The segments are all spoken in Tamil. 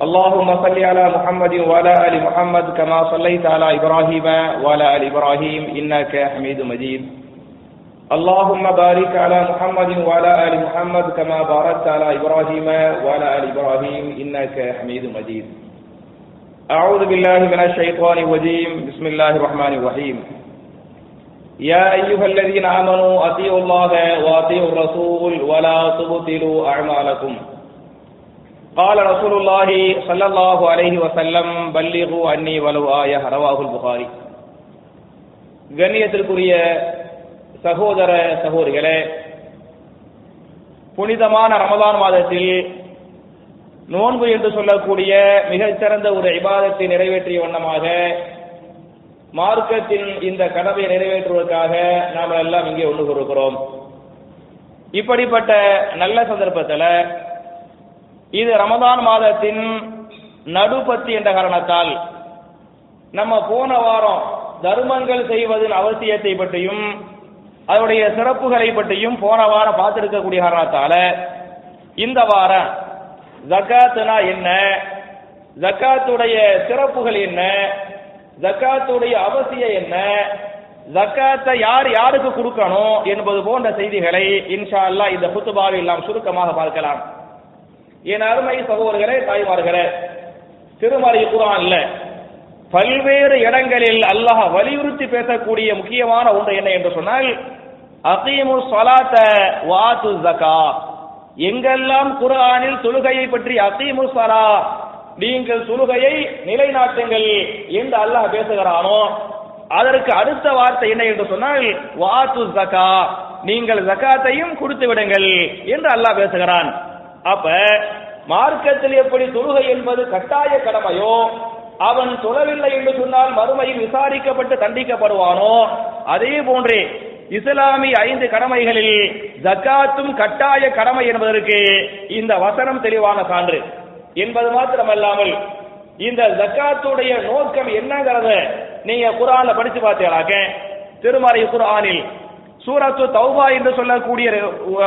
اللهم صل على محمد وعلى آل محمد كما صليت على إبراهيم وعلى آل إبراهيم إنك حميد مجيد. اللهم بارك على محمد وعلى آل محمد كما باركت على إبراهيم وعلى آل إبراهيم إنك حميد مجيد. أعوذ بالله من الشيطان الرجيم. بسم الله الرحمن الرحيم. يا أيها الذين آمنوا أطيعوا الله وأطيعوا الرسول ولا تبطلوا أعمالكم. قال رسول الله صلى الله عليه وسلم بلغوا عني ولو آية رواه البخاري கண்ணியத்திற்குரிய சகோதர சகோதரிகளே புனிதமான ரமதான் மாதத்தில் நோன்பு என்று சொல்லக்கூடிய மிகச்சிறந்த ஒரு இபாதத்தை நிறைவேற்றிய வண்ணமாக மார்க்கத்தின் இந்த கடமை நிறைவேற்றுவதற்காக நாம் எல்லாம் இங்கே ஒன்று கூறுகிறோம் இப்படிப்பட்ட நல்ல சந்தர்ப்பத்தில் இது ரமதான் மாதத்தின் நடுப்பத்தி என்ற காரணத்தால் நம்ம போன வாரம் தர்மங்கள் செய்வதன் அவசியத்தை பற்றியும் அதனுடைய சிறப்புகளை பற்றியும் போன வாரம் பார்த்திருக்கக்கூடிய காரணத்தால இந்த வாரம் ஜக்காத்துனா என்ன? ஜக்காத்துடைய சிறப்புகள் என்ன? ஜக்காத்துடைய அவசியம் என்ன? ஜக்காத்தை யார் யாருக்கு கொடுக்கணும் என்பது போன்ற செய்திகளை இன்ஷா அல்லா இந்த புத்துபாவில் நாம் சுருக்கமாக பார்க்கலாம். என் அருமை சகோதரர்களே தாய்மார்களே திருமறை குரான்ல பல்வேறு இடங்களில் அல்லாஹ் வலியுறுத்தி பேசக்கூடிய முக்கியமான ஒன்று என்ன என்று சொன்னால் அகீமு சலாத்த வாத்து ஜகா எங்கெல்லாம் குரானில் தொழுகையை பற்றி அகீமு சலா நீங்கள் தொழுகையை நிலைநாட்டுங்கள் என்று அல்லாஹ் பேசுகிறானோ அதற்கு அடுத்த வார்த்தை என்ன என்று சொன்னால் வாத்து ஜகா நீங்கள் ஜகாத்தையும் கொடுத்து விடுங்கள் என்று அல்லாஹ் பேசுகிறான். அப்ப மார்க்கத்தில் எப்படி தொழுகை என்பது கட்டாய கடமையோ அவன் தொழவில்லை என்று சொன்னால் மறுமையில் விசாரிக்கப்பட்டு தண்டிக்கப்படுவானோ? அதே போன்றே இஸ்லாமிய ஐந்து கடமைகளில் ஜக்காத்தும் கட்டாய கடமை என்பதற்கு இந்த வசனம் தெளிவான சான்று. என்பது மாத்திரமல்லாமல் இந்த ஜக்காத்துடைய நோக்கம் என்னங்கிறத நீங்க குரான்ல படிச்சு பார்த்தீங்களாக்க? திருமறை குரானில் சூரத்து தௌபா என்று சொல்லக்கூடிய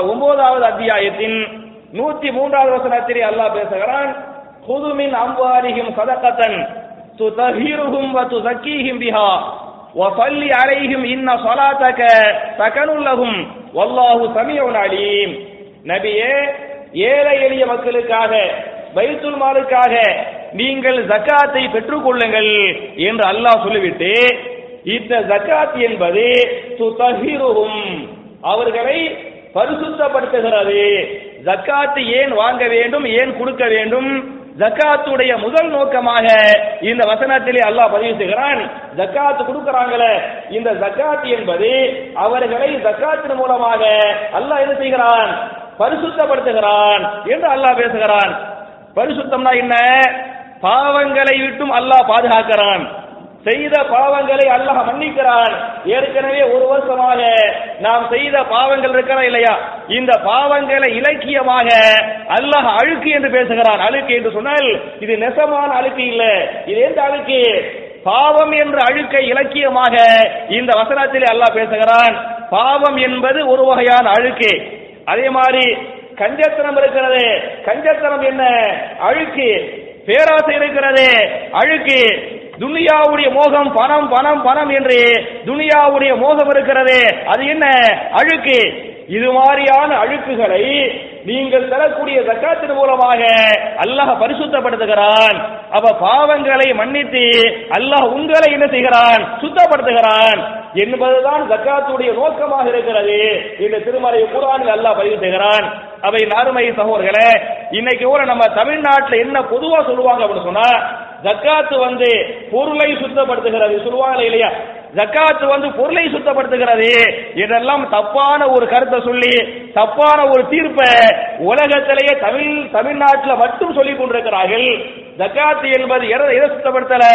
ஒன்பதாவது அத்தியாயத்தின் நூத்தி மூன்றாவது வசனத்திலே அல்லாஹ் பேசுகிறான் குதுமின் அம்வாரிஹிம் சதகத்தன் துதஹீருஹும் வ துஸக்கீஹிம் பிஹா وصلي عليهم إن صلاتك سكن لهم والله سميع عليم நபியே ஏழை எளிய மக்களுக்காக பைத்துல் மாலுக்காக நீங்கள் ஜக்காத்தை பெற்றுக் கொள்ளுங்கள் என்று அல்லாஹ் சொல்லிவிட்டு இந்த ஜக்காத் என்பது துதஹீருஹும் அவர்களை பரிசுத்தப்படுத்துகிறது ஜக்காத்து ஏன் வாங்க வேண்டும் ஏன் கொடுக்க வேண்டும்? ஜக்காத்துடைய முதல் நோக்கமாக இந்த வசனத்திலே அல்லாஹ் பதிவு செய்கிறான். ஜக்காத்து கொடுக்கறாங்களே. இந்த ஜக்காத் என்பது அவர்களை ஜக்காத்தின் மூலமாக அல்லாஹ் என்ன செய்கிறான்? பரிசுத்தப்படுத்துகிறான் என்று அல்லாஹ் பேசுகிறான். பரிசுத்தம்னா என்ன? பாவங்களை விட்டும் அல்லாஹ் பாதுகாக்கிறான். செய்த பாவங்களை அல்லாஹ் மன்னிக்கிறான். ஏற்கனவே ஒரு வருஷமாக நாம் செய்த பாவங்கள் இருக்கிறா இல்லையா? இந்த பாவங்களை இலக்கியமாக அல்லாஹ் அழுக்கு என்று பேசுகிறான். அழுக்கு என்று சொன்னால் இது நெசமான அழுக்கு இல்ல. இது எந்த அழுக்கு? பாவம் என்ற அழுக்கை இலக்கியமாக இந்த வசனத்திலே அல்லாஹ் பேசுகிறான். பாவம் என்பது ஒரு வகையான அழுக்கு. அதே மாதிரி கஞ்சத்தனம் இருக்கிறது. கஞ்சத்தனம் என்ன? அழுக்கு. பேராசை இருக்கிறது. அழுக்கு. துனியாவுடைய மோகம் பணம் பணம் பணம் என்று துனியாவுடைய மோகம் இருக்கிறது. அது என்ன? அழுக்கு. இது மாதிரியான அழுக்குகளை நீங்கள் தரக்கூடிய ஜக்காத்தின் மூலமாக அல்லாஹ் பரிசுத்தப்படுத்துகிறான். அப்ப பாவங்களை மன்னித்து அல்லாஹ் உங்களை என்ன செய்கிறான்? சுத்தப்படுத்துகிறான். என்பதுதான் ஜக்காத்துடைய நோக்கமாக இருக்கிறது. இந்த திருமறை குரானில் அல்லாஹ் பதிவு செய்கிறான். அவை நாருமை சகோதர்களே இன்னைக்கு கூட நம்ம தமிழ்நாட்டில் என்ன பொதுவா சொல்லுவாங்க அப்படின்னு சொன்னா ஜக்காத்து வந்து பொருளை சுத்தப்படுத்துகிறது. சொல்லுவாங்களே இல்லையா? ஜக்காத்து வந்து பொருளை சுத்தப்படுத்துகிறது. இதெல்லாம் தப்பான ஒரு கருத்தை சொல்லி தப்பான ஒரு தீர்ப்பை உலகத்திலேயே தமிழ் தமிழ்நாட்டில் மட்டும் சொல்லிக் கொண்டிருக்கிறார்கள். ஜக்காத்து என்பது எதை எதை சுத்தப்படுத்தல?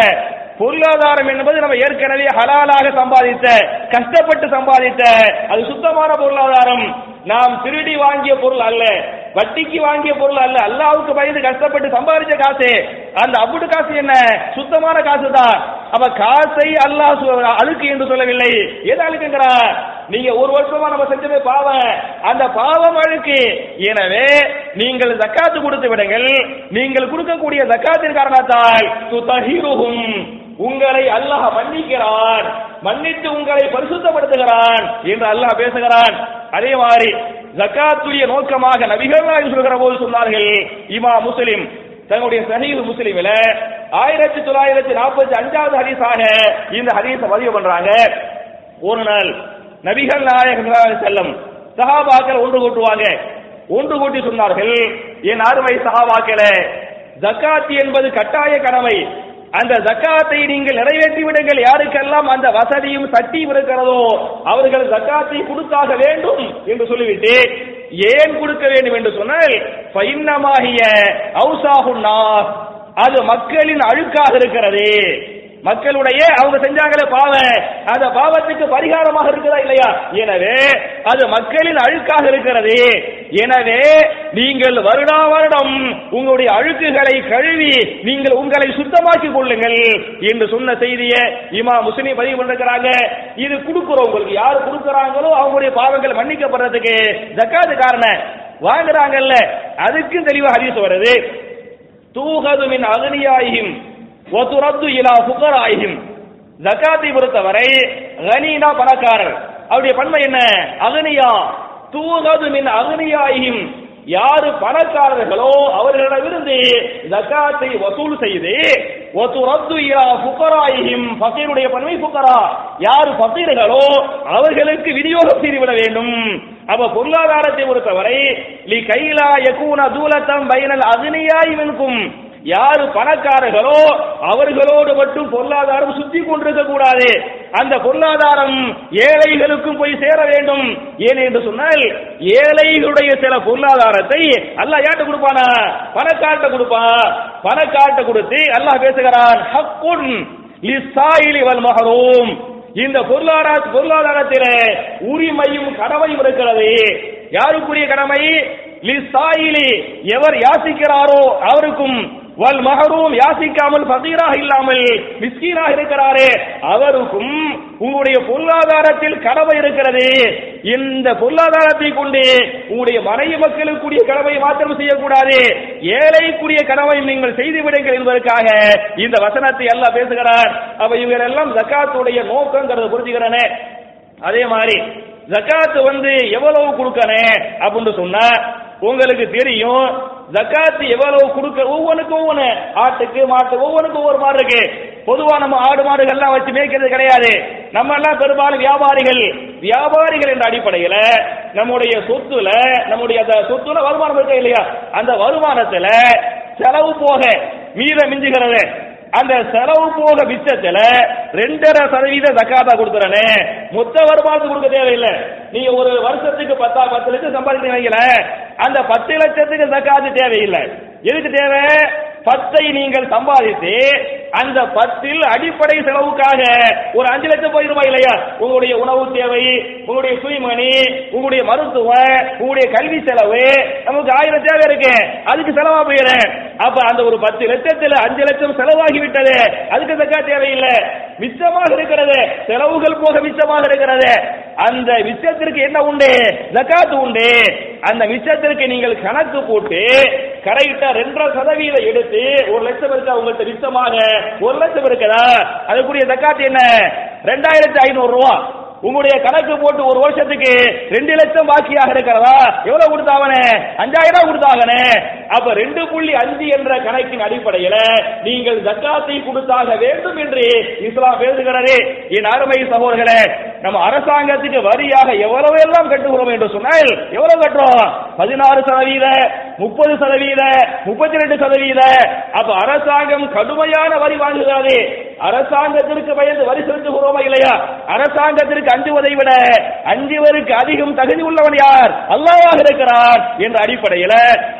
பொருளாதாரம் என்பது நம்ம ஏற்கனவே ஹலாலாக சம்பாதித்த கஷ்டப்பட்டு சம்பாதித்த அது சுத்தமான பொருளாதாரம். நாம் திருடி வாங்கிய பொருள் அல்ல வட்டிக்கு வாங்கிய பொருள் அல்ல அல்லாவுக்கு பயந்து கஷ்டப்பட்டு சம்பாதிச்ச காசு அந்த அப்புடு காசு என்ன? சுத்தமான காசு தான் அப்ப காசை அல்லாஹ் அழுக்கு என்று சொல்லவில்லை. எது அழுக்குங்கிறா? நீங்க ஒரு வருஷமா நம்ம செஞ்சது பாவம். அந்த பாவம் அழுக்கு. எனவே நீங்கள் ஜக்காத்து கொடுத்து விடுங்கள். நீங்கள் கொடுக்கக்கூடிய ஜக்காத்தின் காரணத்தால் துதஹிருஹும். உங்களை அல்லாஹ் மன்னிக்கிறான். மன்னித்து உங்களை பரிசுத்தப்படுத்துகிறான் என்று அல்லாஹ் பேசுகிறான். அதே மாதிரி ஜக்காத்துடைய நோக்கமாக நபிகள் நாயகம் சொல்கிற போது சொன்னார்கள் இமா முஸ்லிம் தங்களுடைய சஹீஹ் முஸ்லிமில ஆயிரத்தி தொள்ளாயிரத்தி நாற்பத்தி அஞ்சாவது ஹதீஸாக இந்த ஹரிசை பதிவு பண்றாங்க. ஒரு நாள் நபிகள் நாயகம் செல்லம் சஹாபாக்கள் ஒன்று கூட்டுவாங்க. ஒன்று கூட்டி சொன்னார்கள் என் அருமை சஹாபாக்களே ஜக்காத்தி என்பது கட்டாய கடமை. அந்த ஜக்காத்தை நீங்கள் நிறைவேற்றி விடுங்கள். யாருக்கெல்லாம் அந்த வசதியும் சக்தியும் இருக்கிறதோ அவர்கள் ஜக்காத்தை கொடுத்தாக வேண்டும் என்று சொல்லிவிட்டு ஏன் கொடுக்க வேண்டும் என்று சொன்னால் பைன்னமாகிய அவுசாகுன் அது மக்களின் அழுக்காக இருக்கிறது. மக்களுடைய அவங்க செஞ்சாங்களே பாவம் அந்த பாவத்துக்கு பரிகாரமாக இருக்குதா இல்லையா? எனவே அது மக்களின் அழுக்காக இருக்கிறது. எனவே நீங்கள் வருடா வருடம் உங்களுடைய அழுக்குகளை கழுவி நீங்கள் உங்களை சுத்தமாக்கிக் கொள்ளுங்கள் என்று சொன்ன செய்தியை இமா முஸ்லிம் பதிவு பண்ணிருக்கிறாங்க. இது கொடுக்கிறோம் உங்களுக்கு யார் கொடுக்குறாங்களோ அவங்களுடைய பாவங்கள் மன்னிக்கப்படுறதுக்கு ஜக்காது காரணம் வாங்குறாங்கல்ல. அதுக்கும் தெளிவாக ஹதீஸ் வருது. தூகது மின் அகனியாயியும் ஒத்துரத்து இலா புகராயும் ஜக்காத்தை பொறுத்தவரை கனினா பணக்காரர். அவருடைய பன்மை என்ன? அகனியா. தூகது மின் அகனியாயியும் யாரு பணக்காரர்களோ அவர்களிடமிருந்து ஜக்காத்தை வசூல் செய்து ஒத்துரத்து இலா புகராயியும் பகீருடைய பன்மை புக்கரா யாரு பகீர்களோ அவர்களுக்கு விநியோகம் செய்துவிட வேண்டும். அப்ப பொருளாதாரத்தை பொறுத்தவரை லி கைலா யகூன தூலத்தம் பைனல் அக்னியாய் மின்கும் யாரு பணக்காரர்களோ அவர்களோடு மட்டும் பொருளாதாரம் சுத்தி கொண்டிருக்க கூடாது. அந்த பொருளாதாரம் ஏழைகளுக்கும் போய் சேர வேண்டும். ஏன் என்று சொன்னால் ஏழைகளுடைய சில பொருளாதாரத்தை அல்லாஹ் யாட்ட கொடுப்பானா? பணக்காட்ட கொடுப்பான் பணக்காட்ட கொடுத்து அல்லாஹ் பேசுகிறான் ஹக்குன் லிஸ்ஸாயிலி வல் மஹரூம். இந்த பொருளாதார பொருளாதாரத்திலே உரிமையும் கடமையும் இருக்கிறது. யாருக்குரிய கடமை? லிசாயிலி எவர் யாசிக்கிறாரோ அவருக்கும் வல் மகரூம் யாசிக்காமல் பகீராக இல்லாமல் மிஸ்கீனாக இருக்கிறாரே அவருக்கும் உங்களுடைய பொருளாதாரத்தில் கடமை இருக்கிறது. இந்த பொருளாதாரத்தை கொண்டு உங்களுடைய மனைவி மக்களுக்குரிய கடமையை மாத்திரம் செய்யக்கூடாது. ஏழைக்குரிய கடமை நீங்கள் செய்து விடுங்கள் என்பதற்காக இந்த வசனத்தை எல்லாம் பேசுகிறார். அப்ப இவங்க எல்லாம் ஜக்காத்துடைய நோக்கங்கிறத புரிஞ்சுக்கிறனே. அதே மாதிரி ஜக்காத்து வந்து எவ்வளவு கொடுக்கணும் அப்படின்னு சொன்னா உங்களுக்கு தெரியும் ஜக்காத்து எவ்வளவு கொடுக்க ஒவ்வொன்றுக்கும் ஒவ்வொன்று ஆட்டுக்கு மாட்டு ஒவ்வொன்றுக்கும் ஒவ்வொரு மாடு இருக்கு. பொதுவா நம்ம ஆடு மாடுகள்லாம் வச்சு மேய்க்கிறது கிடையாது. நம்ம எல்லாம் பெரும்பாலும் வியாபாரிகள் வியாபாரிகள் என்ற அடிப்படையில நம்முடைய சொத்துல நம்முடைய அந்த சொத்துல வருமானம் இருக்கா இல்லையா? அந்த வருமானத்துல செலவு போக மீத மிஞ்சுகிறது. அந்த செலவு போக மிச்சத்துல ரெண்டரை சதவீத ஜக்காத்தா கொடுத்துறனே மொத்த வருமானத்துக்கு கொடுக்க தேவையில்லை. நீங்க ஒரு வருஷத்துக்கு பத்தா பத்து லட்சம் சம்பாதிக்கிறீங்க வைங்களேன், அந்த பத்து லட்சத்துக்கு ஜக்காத்து தேவையில்லை. எதுக்கு தேவை? பத்தை நீங்கள் சம்பாதித்து அந்த பத்தில் அடிப்படை செலவுக்காக ஒரு அஞ்சு லட்சம் போயிருமா இல்லையா? உங்களுடைய உணவு தேவை உங்களுடைய சுயமணி உங்களுடைய மருத்துவம் உங்களுடைய கல்வி செலவு நமக்கு ஆயிரம் தேவை இருக்கு. அதுக்கு செலவா போயிடுறேன் அப்ப அந்த ஒரு பத்து லட்சத்துல அஞ்சு லட்சம் செலவாகி விட்டது. அதுக்கு தக்கா தேவையில்லை. மிச்சமாக இருக்கிறது. செலவுகள் போக மிச்சமாக இருக்கிறது. அந்த விஷயத்திற்கு என்ன உண்டு? ஜக்காத்து உண்டு. அந்த விஷயத்திற்கு நீங்கள் கணக்கு போட்டு கரையிட்ட ரெண்டரை சதவீதம் எடுத்து ஒரு லட்சம் இருக்கா உங்கள்கிட்ட விஷயமாக ஒரு லட்சம் இருக்குதா? அதுக்குரிய ஜக்காத்து என்ன? ரெண்டாயிரத்தி ஐநூறு ரூபா. உங்களுடைய கணக்கு போட்டு ஒரு வருஷத்துக்கு ரெண்டு லட்சம் பாக்கியாக இருக்கிறதா? எவ்வளவு கொடுத்தாவனே? அஞ்சாயிரம் கொடுத்தாங்கனே. அப்ப ரெண்டு புள்ளி அஞ்சு என்ற கணக்கின் அடிப்படையில நீங்கள் ஜக்காத்தை கொடுத்தாக வேண்டும் என்று இஸ்லாம் பேசுகிறது என் அருமை சகோதரர்களே நம்ம அரசாங்கத்துக்கு வரியாக எவ்வளவு எல்லாம் கட்டுகிறோம் என்று சொன்னால் எவ்வளவு கட்டுறோம்? பதினாறு சதவீத முப்பது சதவீத முப்பத்தி ரெண்டு சதவீத. அப்ப அரசாங்கம் கடுமையான வரி வாங்குகிறது. அரசாங்கத்திற்கு பயந்து வரி செலுத்துகிறோமா இல்லையா? அரசாங்கத்திற்கு அஞ்சுவதை விட அஞ்சுவருக்கு அதிகம் தகுதி உள்ளவன் யார்? அல்லாவாக இருக்கிறான் என்ற அடிப்படையில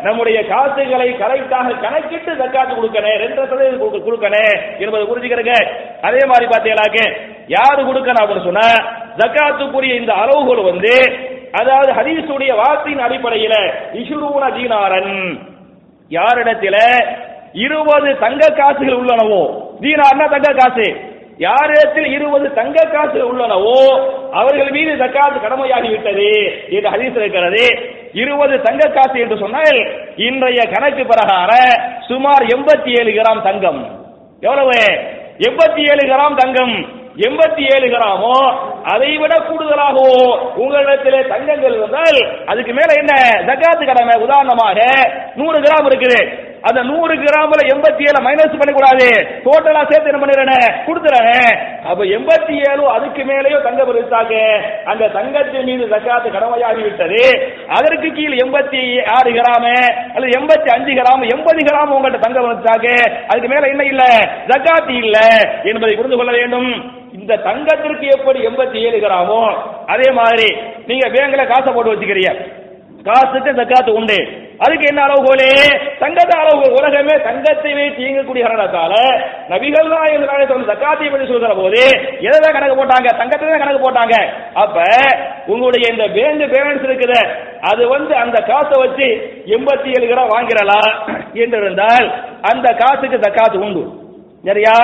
நம்முடைய காசுகளை கரெக்டாக கணக்கிட்டு தக்காத்து கொடுக்கணும் ரெண்டு சதவீதம் கொடுக்கணும் என்பதை புரிஞ்சுக்கிறங்க அதே மாதிரி பார்த்தீங்களாக்க யாரு கொடுக்கணும் அப்படின்னு சொன்னா ஜக்காத்துக்குரிய இந்த அளவுகோல் வந்து அதாவது ஹதீஸுடைய வார்த்தையின் அடிப்படையில இஷுரூன தீனாரன். யாரிடத்தில? இருபது தங்க காசுகள் உள்ளனவோ? தீனார்னா தங்க காசு? யாரிடத்தில் இருபது தங்க காசுகள் உள்ளனவோ அவர்கள் மீது தக்காத்து கடமையாகி விட்டது என்று ஹதீஸ் இருக்கிறது. இருபது தங்க காசு என்று சொன்னால் இன்றைய கணக்கு பிரகார சுமார் எண்பத்தி ஏழு கிராம் தங்கம். எவ்வளவு? எண்பத்தி ஏழு கிராம் தங்கம். எண்பத்தி ஏழு கிராமோ அதை விட கூடுதலாகவோ உங்களிடத்திலே தங்கங்கள் இருந்தால் அதுக்கு மேல என்ன? ஜக்காத்து கடமை. உதாரணமாக நூறு கிராம் இருக்குது. அந்த நூறு கிராம்ல எண்பத்தி ஏழு மைனஸ் பண்ணக்கூடாது. டோட்டலா சேர்த்து என்ன பண்ணிடுறேன்? கொடுத்துறேன் அப்ப எண்பத்தி ஏழு அதுக்கு மேலேயோ தங்கம் இருந்தாங்க அந்த தங்கத்தின் மீது ஜக்காத்து கடமையாகி விட்டது அதற்கு கீழ் எண்பத்தி ஆறு கிராம் அல்லது எண்பத்தி அஞ்சு கிராம் எண்பது கிராம் உங்கள்கிட்ட தங்க இருந்தாங்க அதுக்கு மேல என்ன இல்ல? ஜக்காத்து இல்ல என்பதை புரிந்து கொள்ள வேண்டும். இந்த தங்கத்திற்கு எப்படி எண்பத்தி ஏழு கிராமோ? அதே மாதிரி நீங்க பேங்க்ல காசை போட்டு வச்சுக்கிறீங்க. காசுக்கு ஜக்காத்து உண்டு. அதுக்கு என்ன அளவுகோலே தங்கத்தை அளவு உலகமே தங்கத்தை தீங்கக்கூடிய காரணத்தால நபிகள் தான் இதனால சொன்ன பற்றி சொல்கிற போது எதை தான் கணக்கு போட்டாங்க? தங்கத்தை தான் கணக்கு போட்டாங்க. அப்ப உங்களுடைய இந்த பேங்க் பேலன்ஸ் இருக்குது. அது வந்து அந்த காசை வச்சு எண்பத்தி ஏழு கிராம் வாங்கிறலாம் என்று இருந்தால் அந்த காசுக்கு தக்காத்து உண்டு. சரியா?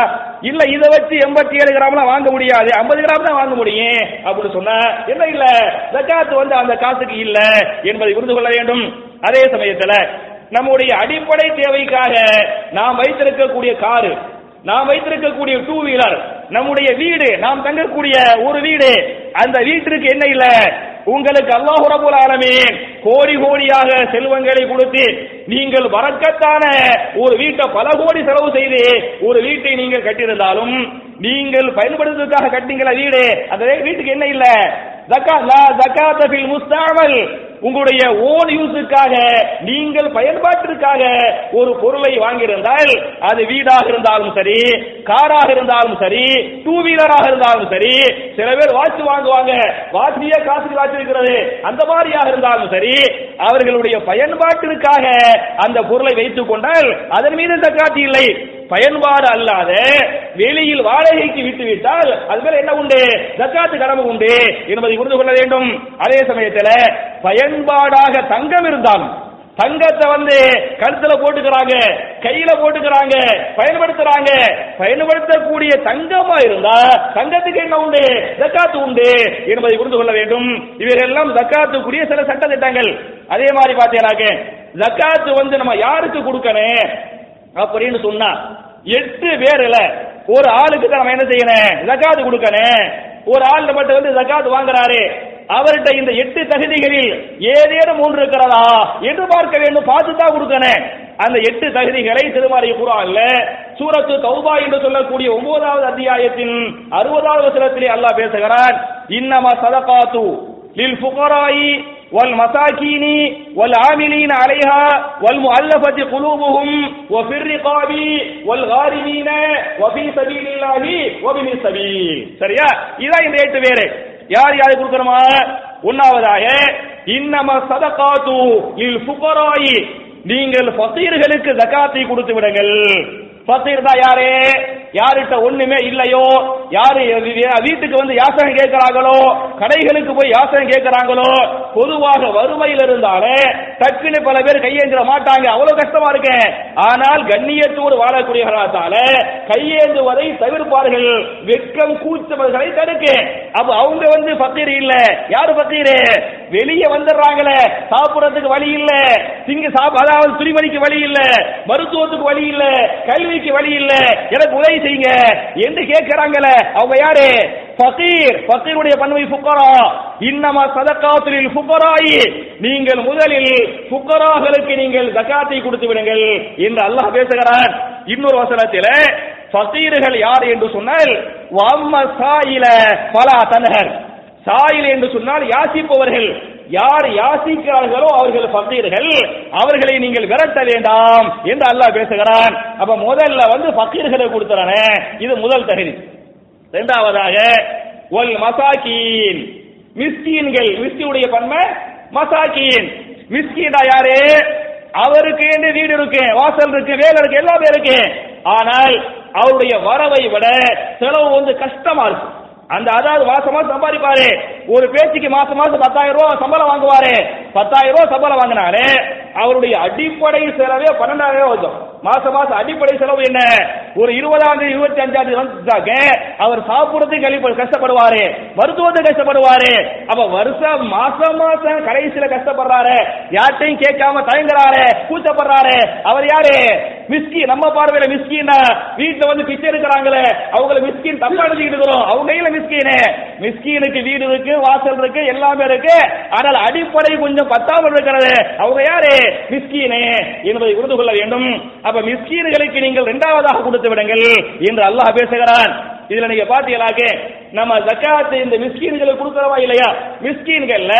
இல்ல இதை வச்சு எண்பத்தி ஏழு கிராம்லாம் வாங்க முடியாது. ஐம்பது கிராம் தான் வாங்க முடியும் அப்படின்னு சொன்ன என்ன இல்ல? ஜக்காத்து வந்து அந்த காசுக்கு இல்ல என்பதை புரிந்து கொள்ள வேண்டும். அதே சமயத்துல நம்முடைய அடிப்படை தேவைக்காக நாம் வைத்திருக்கக்கூடிய காரு நாம் வைத்திருக்கக்கூடிய டூ வீலர் நம்முடைய வீடு நாம் தங்கக்கூடிய ஒரு வீடு அந்த வீட்டிற்கு என்ன இல்ல? உங்களுக்கு அல்லாஹு ரபுல் ஆலமீன் கோடி கோடியாக செல்வங்களை கொடுத்து நீங்கள் வரக்கத்தான ஒரு வீட்டை பல கோடி செலவு செய்து ஒரு வீட்டை நீங்கள் கட்டியிருந்தாலும் நீங்கள் பயன்படுத்துவதற்காக கட்டிங்களா வீடு? அந்த வீட்டுக்கு என்ன இல்ல? ஜக்கா லா ஃபில் முஸ்தாமல். உங்களுடைய ஓன் யூஸுக்காக நீங்கள் பயன்பாட்டிற்காக ஒரு பொருளை வாங்கியிருந்தால் அது வீடாக இருந்தாலும் சரி காராக இருந்தாலும் சரி டூ வீலராக இருந்தாலும் சரி சில பேர் வாட்ச் வாங்குவாங்க. வாட்சியே காசுக்கு வாட்ச் இருக்கிறது அந்த மாதிரியாக இருந்தாலும் சரி அவர்களுடைய பயன்பாட்டிற்காக அந்த பொருளை வைத்துக் கொண்டால் அதன் மீது தக்காத்தி இல்லை. பயன்பாடு அல்லாத வெளியில் வாடகைக்கு விட்டுவிட்டால் அது மேல என்ன உண்டு? தக்காத்து கடமை உண்டு என்பதை புரிந்து கொள்ள வேண்டும். அதே சமயத்தில் பயன்பாடாக தங்கம் இருந்தாலும் தங்கத்தை வந்து கழுத்துல போட்டுக்கிறாங்க கையில போட்டுக்கிறாங்க பயன்படுத்துறாங்க. பயன்படுத்தக்கூடிய தங்கமா இருந்தா தங்கத்துக்கு என்ன உண்டு? ஜக்காத்து உண்டு என்பதை புரிந்து கொள்ள வேண்டும். இவைகளெல்லாம் ஜக்காத்துக்குரிய சில சட்ட திட்டங்கள் அதே மாதிரி பாத்தீங்கன்னாக்க ஜக்காத்து வந்து நம்ம யாருக்கு கொடுக்கணும் அப்படின்னு சொன்னா எட்டு பேர்ல ஒரு ஆளுக்கு தான் நம்ம என்ன செய்யணும்? ஜக்காத்து கொடுக்கணும். ஒரு ஆள் மட்டும் வந்து ஜக்காத்து வாங்குறாரு. அவர்கிட்ட இந்த எட்டு தகுதிகளில் ஏதேனும் ஒன்று இருக்கிறதா என்று பார்க்க வேண்டும் பார்த்து தான் கொடுக்கணும் அந்த எட்டு தகுதிகளை திருமறை குரான்ல சூரத்து தௌபா என்று சொல்லக்கூடிய ஒன்பதாவது அத்தியாயத்தின் அறுபதாவது வசனத்திலே அல்லாஹ் பேசுகிறான் இன்னமா சதகாத்து லில் ஃபுகராயி والمساكين والعاملين عليها والمؤلفة قلوبهم وفي الرقاب والغارمين وفي سبيل الله وابن السبيل சரியா இதான் இந்த எட்டு பேரு யார் யாரு கொடுக்கணுமா? ஒன்னாவதாக இன்னம சதகாத்து இல் ஃபுகராயி. நீங்கள் ஃபகீர்களுக்கு ஜகாத்தை கொடுத்து விடுங்கள். ஃபகீர் தான் யாரே? யார்கிட்ட ஒண்ணுமே இல்லையோ? யாரு வீட்டுக்கு வந்து யாசகம் கேட்கிறாங்களோ? கடைகளுக்கு போய் யாசகம் கேட்கிறாங்களோ? பொதுவாக வறுமையில் இருந்தாலே டக்குன்னு பல பேர் கையேந்திர மாட்டாங்க. அவ்வளவு கஷ்டமா இருக்கு. ஆனால் கண்ணியத்தோடு வாழக்கூடியவர்களால கையேந்துவதை தவிர்ப்பார்கள். வெட்கம் கூச்சவர்களை தடுக்க. அப்ப அவங்க வந்து பக்கீர் இல்ல. யாரு பக்கீரு வெளியே வந்துடுறாங்களே. சாப்பிடறதுக்கு வழி இல்ல. திங்க சாப் அதாவது துணிமணிக்கு வழி இல்ல. மருத்துவத்துக்கு வழி இல்ல. கல்விக்கு வழி இல்ல. எனக்கு உதவி செய்யுங்க. என்று கேட்கிறாங்களே. அவங்க யாரு? ஃபகீர். ஃபகீருடைய பன்மை ஃபுக்கரா. இன்னமா சதகாத்துலில் ஃபுக்கராயி. நீங்கள் முதலில் ஃபுக்கராகளுக்கு நீங்கள் ஜகாத்தை கொடுத்து விடுங்கள் என்று அல்லாஹ் பேசுகிறான். இன்னொரு வசனத்தில் ஃபகீர்கள் யார் என்று சொன்னால் வம்ம சாயில பலா தனகர் சாயில் என்று சொன்னால் யாசிப்பவர்கள். யார் யாசிக்கிறார்களோ அவர்கள் பக்கீர்கள் அவர்களை நீங்கள் விரட்ட வேண்டாம் என்று அல்லாஹ் பேசுகிறான். அப்ப முதல்ல வந்து பக்கீர்களை கொடுத்துறானே. இது முதல் தகுதி. இரண்டாவதாக ஒல் மசாக்கீன். மிஸ்கீன்கள் மிஸ்கியுடைய பன்மை மசாக்கீன். மிஸ்கீனா யாரு? அவருக்கு என்று வீடு இருக்கு வாசல் இருக்கு வேலை இருக்கு எல்லாமே இருக்கு. ஆனால் அவருடைய வரவை விட செலவு வந்து கஷ்டமா இருக்கும் அந்த அதாவது மாசம் மாசம் சம்பாதிப்பாரு. ஒரு பேச்சுக்கு மாசம் மாசம் பத்தாயிரம் ரூபாய் சம்பளம் வாங்குவாரு. பத்தாயிரம் ரூபாய் சம்பளம் வாங்கினாரு. அவருடைய அடிப்படை செலவே பன்னெண்டாயிரம் ரூபாய் மாசம் மாசம் அடிப்படை செலவு என்ன? ஒரு இருபதாம் தேதி இருபத்தி அஞ்சாம் தேதி அவர் சாப்பிடுறதுக்கு கழிப்பு கஷ்டப்படுவாரு. மருத்துவத்துக்கு கஷ்டப்படுவாரு. அப்ப வருஷம் மாசம் மாசம் கடைசியில கஷ்டப்படுறாரு. யார்ட்டையும் கேட்காம தயங்குறாரு. கூச்சப்படுறாரு. அவர் யாரு? மிஸ்கி நம்ம பார்வையில மிஸ்கின்னா வீட்டுல வந்து பிச்சை எடுக்கிறாங்களே. அவங்கள மிஸ்கின் தப்பா எழுதிக்கிட்டு இருக்கிறோம். அவங்க கையில மிஸ்கின்னு மிஸ்கினுக்கு வீடு இருக்கு வாசல் இருக்கு எல்லாமே இருக்கு. ஆனால் அடிப்படை கொஞ்சம் பத்தாமல் இருக்கிறது. அவங்க யாரு? மிஸ்கீனே என்பதை உறுதி கொள்ள வேண்டும். அப்ப மிஸ்கீன்களுக்கு நீங்கள் இரண்டாவதாக கொடுத்து விடுங்கள் என்று அல்லாஹ் பேசுகிறான். இதுல நீங்க பாத்தீங்களாக்க நம்ம ஜக்காத்து இந்த மிஸ்கீன்களுக்கு கொடுக்கிறவா இல்லையா? மிஸ்கீன்கள்ல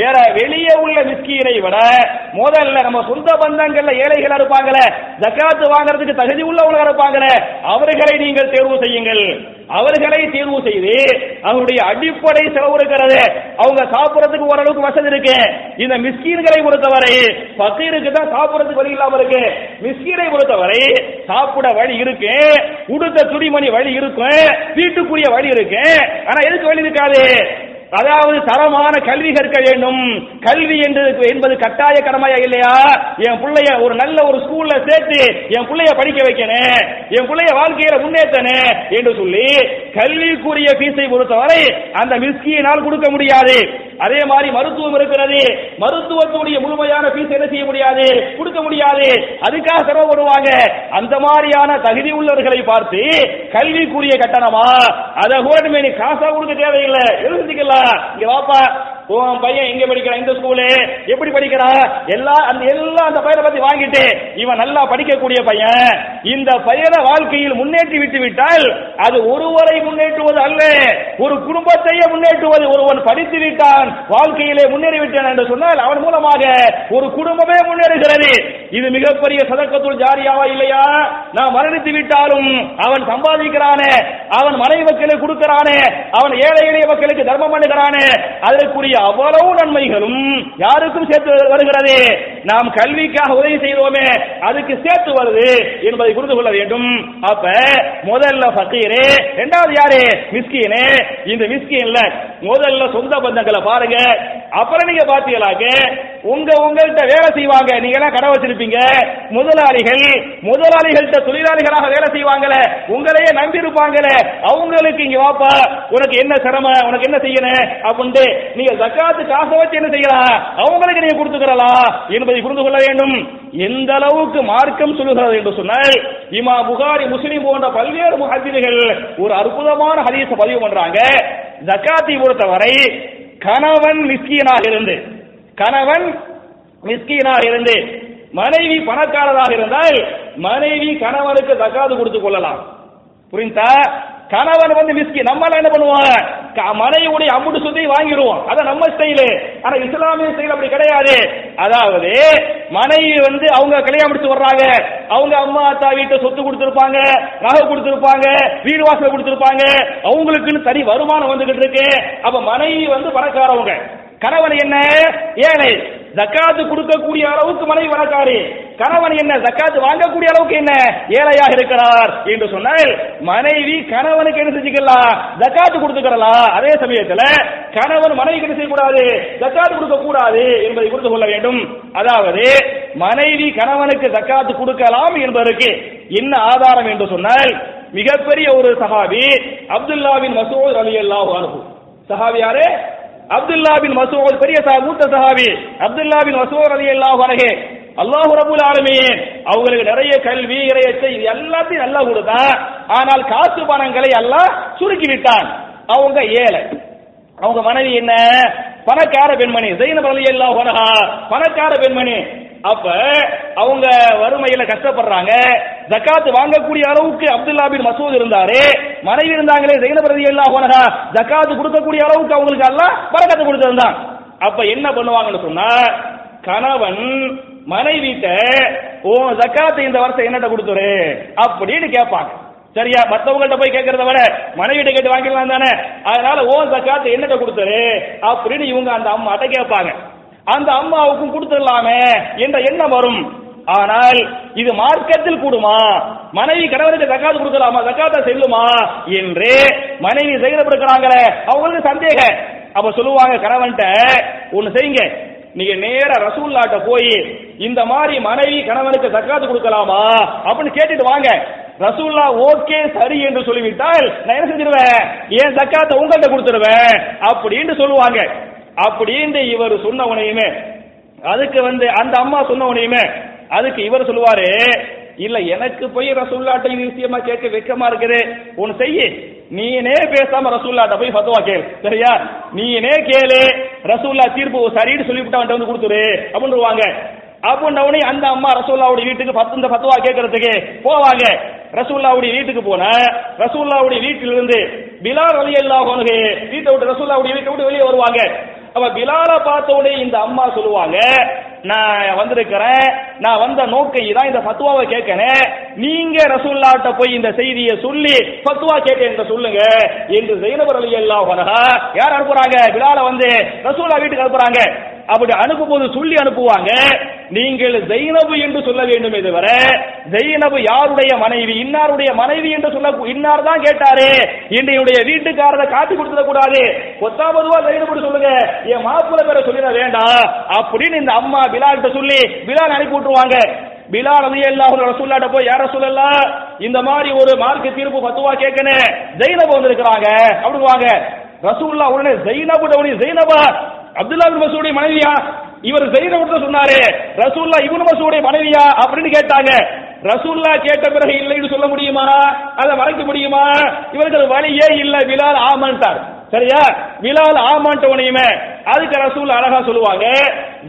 வேற வெளியே உள்ள மிஸ்கீனை விட முதல்ல நம்ம சொந்த பந்தங்கள்ல ஏழைகள் இருப்பாங்களே ஜக்காத்து வாங்குறதுக்கு தகுதி உள்ளவங்க இருப்பாங்களே அவர்களை நீங்கள் தேர்வு செய்யுங்கள். அவர்களை தேர்வு செய்து அவருடைய அடிப்படை செலவு இருக்கிறது. அவங்க சாப்பிடறதுக்கு ஓரளவுக்கு வசதி இருக்கு. இந்த மிஸ்கீன்களை பொறுத்தவரை பக்கீருக்கு தான் சாப்பிடறதுக்கு வழி இல்லாம இருக்கு. மிஸ்கீனை பொறுத்தவரை சாப்பிட வழி இருக்கு. உடுத்த துணிமணி வழி இருக்கும் வீட்டுக்குரிய வழி இருக்கு. ஆனா எதுக்கு வழி இருக்காது? அதாவது தரமான கல்வி கற்க வேண்டும். கல்வி என்று என்பது கட்டாய கடமையா இல்லையா? என் பிள்ளைய ஒரு நல்ல ஒரு ஸ்கூல்ல சேர்த்து என் பிள்ளைய படிக்க வைக்கணும் என் பிள்ளைய வாழ்க்கையில முன்னேற்றணும் என்று சொல்லி கல்விக்குரிய பீஸை பொறுத்தவரை அந்த மிஸ்கியினால் கொடுக்க முடியாது. அதே மாதிரி மருத்துவம் இருக்கிறது. மருத்துவத்துடைய முழுமையான பீஸ் என்ன செய்ய முடியாது? கொடுக்க முடியாது. அதுக்காக சிரமப்படுவாங்க அந்த மாதிரியான தகுதி உள்ளவர்களை பார்த்து கல்விக்குரிய கட்டணமா? அதை கூட நீ காசா கொடுக்க தேவையில்லை. எழுதிக்கலாம் இங்க வாப்பா உன் பையன் எங்க படிக்கிறான்? இந்த ஸ்கூலு எப்படி படிக்கிறான்? எல்லா அந்த எல்லா அந்த பையனை பத்தி வாங்கிட்டு இவன் நல்லா படிக்கக்கூடிய பையன். இந்த பையனை வாழ்க்கையில் முன்னேற்றி விட்டு விட்டால் அது ஒருவரை முன்னேற்றுவது அல்ல. ஒரு குடும்பத்தையே முன்னேற்றுவது ஒருவன் படித்து விட்டான் வாழ்க்கையிலே முன்னேறி விட்டான் என்று சொன்னால் அவன் மூலமாக ஒரு குடும்பமே முன்னேறுகிறது. இது மிகப்பெரிய சதக்கத்துள் ஜாரியாவா இல்லையா? நான் மரணித்து விட்டாலும் அவன் சம்பாதிக்கிறானே அவன் மனைவி மக்களுக்கு கொடுக்கிறானே அவன் ஏழை எளிய மக்களுக்கு தர்மம் பண்ணுகிறானே அதற்குரிய அவ்வளவு நன்மைகளும் யாருக்கும் சேர்த்து வருகிறது. நாம் கல்விக்காக உதவி செய்வோமே அதுக்கு சேர்த்து வருது என்பதை புரிந்து கொள்ள வேண்டும். அப்ப முதல்ல ஃபக்கீரு இரண்டாவது யாரு? மிஸ்கீனு. இந்த மிஸ்கீன்ல முதல்ல சொந்த பந்தங்களை பாருங்க. அப்புறம் நீங்க பாத்தீங்களாக்க உங்க உங்கள்கிட்ட வேலை செய்வாங்க நீங்க எல்லாம் கடை வச்சிருப்பீங்க. முதலாளிகள் முதலாளிகள்கிட்ட தொழிலாளிகளாக வேலை செய்வாங்களே உங்களையே நம்பி இருப்பாங்களே அவங்களுக்கு இங்க வாப்பா உனக்கு என்ன சிரமம் உனக்கு என்ன செய்யணும் அப்படின்ட்டு நீங்க ஜக்காத்து காசை வச்சு என்ன செய்யலாம் அவங்களுக்கு நீங்க கொடுத்துக்கிறலாம் என்பதை புரிந்து கொள்ள வேண்டும். எந்த அளவுக்கு மார்க்கம் சொல்லுகிறது என்று சொன்னால் இமா புகாரி முஸ்லிம் போன்ற பல்வேறு முஹத்திகள் ஒரு அற்புதமான ஹதீஸ பதிவு பண்றாங்க. ஜக்காத்தை பொறுத்தவரை கணவன் மிஸ்கீனாக இருந்து கணவன் மிஸ்கீனாக இருந்து மனைவி பணக்காரராக இருந்தால் மனைவி கணவனுக்கு தக்காது கொடுத்து கொள்ளலாம். புரிந்தா? கணவன் வந்து மிஸ்கி நம்மளாம் என்ன பண்ணுவாங்க? மனைவியுடைய அம்புட்டு சுத்தி வாங்கிடுவோம் அதான் நம்ம ஸ்டைலு ஆனா இஸ்லாமிய ஸ்டைல் அப்படி கிடையாது. அதாவது மனைவி வந்து அவங்க கல்யாணம் முடிச்சு வர்றாங்க. அவங்க அம்மா அத்தா வீட்டை சொத்து கொடுத்துருப்பாங்க நகை கொடுத்துருப்பாங்க வீடு வாசல் கொடுத்துருப்பாங்க. அவங்களுக்குன்னு தனி வருமானம் வந்துகிட்டு இருக்கு. அப்ப மனைவி வந்து பணக்காரவங்க. கணவன் என்ன? ஏழை. ஜக்காத்து கொடுக்கக்கூடிய அளவுக்கு மனைவி பணக்காரி கணவன் என்ன ஜக்காத்து வாங்கக்கூடிய அளவுக்கு என்ன? ஏழையாக இருக்கிறார் என்று சொன்னால் மனைவி கணவனுக்கு என்ன செஞ்சுக்கலாம் ஜக்காத்து கொடுத்துக்கிறலாம் அதே சமயத்தில் கணவன் மனைவி என்ன செய்யக்கூடாது? ஜக்காத்து கொடுக்க கூடாது என்பதை புரிந்து கொள்ள வேண்டும். அதாவது மனைவி கணவனுக்கு ஜக்காத்து கொடுக்கலாம் என்பதற்கு என்ன ஆதாரம் என்று சொன்னால் மிகப்பெரிய ஒரு சஹாபி அப்துல்லாவின் மசூத் அலி அல்லாஹ் அனுபவம் சஹாபி யாரு? அப்துல்லா பின் மசூத் பெரிய சா மூத்த சஹாபி அப்துல்லா பின் மசூத் ரலியல்லாஹு அன்ஹு. அல்லாஹ் ரபுல் ஆலமீன். அவங்களுக்கு நிறைய கல்வி இறையச்சை இது எல்லாத்தையும் நல்லா கொடுத்தான் ஆனால் காசு பணங்களை எல்லாம் சுருக்கி விட்டான். அவங்க ஏழை. அவங்க மனைவி என்ன? பணக்கார பெண்மணி ஜெயினப் ரலியல்லாஹு அன்ஹா. பணக்கார பெண்மணி. அப்ப அவங்க வறுமையில கஷ்டப்படுறாங்க. ஜக்காத் வாங்கக்கூடிய அளவுக்கு அப்துல்லா பின் மசூத் இருந்தாரே. மனைவி இருந்தாங்களே ஜெயினப் எல்லாம் அன்ஹா. ஜக்காத் கொடுக்கக்கூடிய அளவுக்கு அவங்களுக்கு அல்லாஹ் பரக்கத்து கொடுத்திருந்தான். அப்ப என்ன பண்ணுவாங்கன்னு சொன்னா கணவன் மனைவிட்ட ஓ ஜக்காத்து இந்த வருஷம் என்னட்ட கொடுத்துரு? அப்படின்னு கேட்பாங்க. சரியா? மத்தவங்கள்ட்ட போய் கேட்கறத விட மனைவிட்ட கேட்டு வாங்கிடலாம் தானே? அதனால ஓ ஜக்காத்து என்னட்ட கொடுத்துரு? அப்படின்னு இவங்க அந்த அம்மாட்ட கேட்பாங்க. அந்த அம்மாவுக்கும் கொடுத்துடலாமே என்ற எண்ணம் வரும். ஆனால் இது மார்க்கத்தில் கூடுமா? மனைவி கணவனுக்கு ஜக்காத்து கொடுக்கலாமா? ஜக்காத்தா செல்லுமா? என்று மனைவி செய்யறது அவங்களுக்கு சந்தேகம். அப்ப சொல்லுவாங்க கணவன்ட்ட ஒன்னு செய்யுங்க. நீங்க நேர ரசூல்லாட்ட போய் இந்த மாதிரி மனைவி கணவனுக்கு தக்காத்து கொடுக்கலாமா? அப்படின்னு கேட்டுட்டு வாங்க. ரசூல்லா ஓகே சரி என்று சொல்லிவிட்டால் நான் என்ன செஞ்சிருவேன்? ஏன் தக்காத்த உங்கள்கிட்ட கொடுத்துருவேன்? அப்படின்னு சொல்லுவாங்க. அப்படின்னு இவர் சொன்ன உனையுமே அதுக்கு வந்து அந்த அம்மா சொன்ன உனையுமே அதுக்கு இவர் சொல்லுவாரு இல்ல எனக்கு போய் ரசூல்லாட்ட இது விஷயமா கேட்க வெக்கமா இருக்குது. ஒன்னு செய்யு. நீனே பேசாம ரசூல்லாட்ட போய் ஃபத்வா கேள். சரியா? நீனே கேளு. ரசூல்லா தீர்ப்பு சரின்னு சொல்லிவிட்டு அவன் வந்து கொடுத்துரு. அப்படின்னு அப்படின்னவுடனே அந்த அம்மா ரசூல்லாவுடைய வீட்டுக்கு பத்து இந்த பத்துவா கேட்கறதுக்கு போவாங்க. ரசூல்லாவுடைய வீட்டுக்கு போன ரசூல்லாவுடைய வீட்டிலிருந்து பிலால் அலி அல்லாஹ் வீட்டை விட்டு ரசூல்லாவுடைய வீட்டை விட்டு வெளியே வருவாங்க. அப்ப பிலால பார்த்த உடனே இந்த அம்மா சொல்லுவாங்க நான் வந்திருக்கிறேன் நான் வந்த நோக்கம் இதான் இந்த பத்துவாவை கேட்கணும் நீங்க ரசூல்லாட்ட போய் இந்த செய்தியை சொல்லி பத்துவா கேட்க என்று சொல்லுங்க என்று ஜெயினபர் அலி அல்லாஹ் யார் அனுப்புறாங்க? பிலால வந்து ரசூல்லா வீட்டுக்கு அனுப்புறாங்க. அப்படி அனுப்பும் போது சொல்லி அனுப்புவாங்க. நீங்கள் ஜெயினபு என்று சொல்ல வேண்டும் இதுவரை ஜெயினபு யாருடைய மனைவி இன்னாருடைய மனைவி என்று சொல்ல இன்னார் தான் கேட்டாரு. என்னுடைய வீட்டுக்காரரை காட்டி கொடுத்துட கூடாது. ஒத்தாமதுவா ஜெயினபு சொல்லுங்க. என் மாப்பிள்ள பேரை சொல்லிட வேண்டாம். அப்படின்னு இந்த அம்மா பிலால்கிட்ட சொல்லி பிலால் அனுப்பி விட்டுருவாங்க. பிலால் அலி அல்லாஹ் ரசூல்லாட்ட போய் யார சொல்லலாம் இந்த மாதிரி ஒரு மார்க்க தீர்ப்பு பத்துவா கேட்கணும். ஜெயினபு வந்திருக்கிறாங்க. அப்படிங்குவாங்க. ரசூல்லா உடனே ஜெயினபு உடனே ஜெயினபா அப்துல்லா பின் மசூடைய மனைவியா? இவர் ஜெயினபு சொன்னாரே. ரசூல்லா இவனு மசூடைய மனைவியா? அப்படின்னு கேட்டாங்க. ரசூல்லா கேட்ட பிறகு இல்லைன்னு சொல்ல முடியுமா? அதை மறைக்க முடியுமா? இவருக்கு வழியே இல்ல. விலால் ஆமான்ட்டார். சரியா? பிலால் ஆமான்ட்டவனையுமே அதுக்கு ரசூல் அழகா சொல்லுவாங்க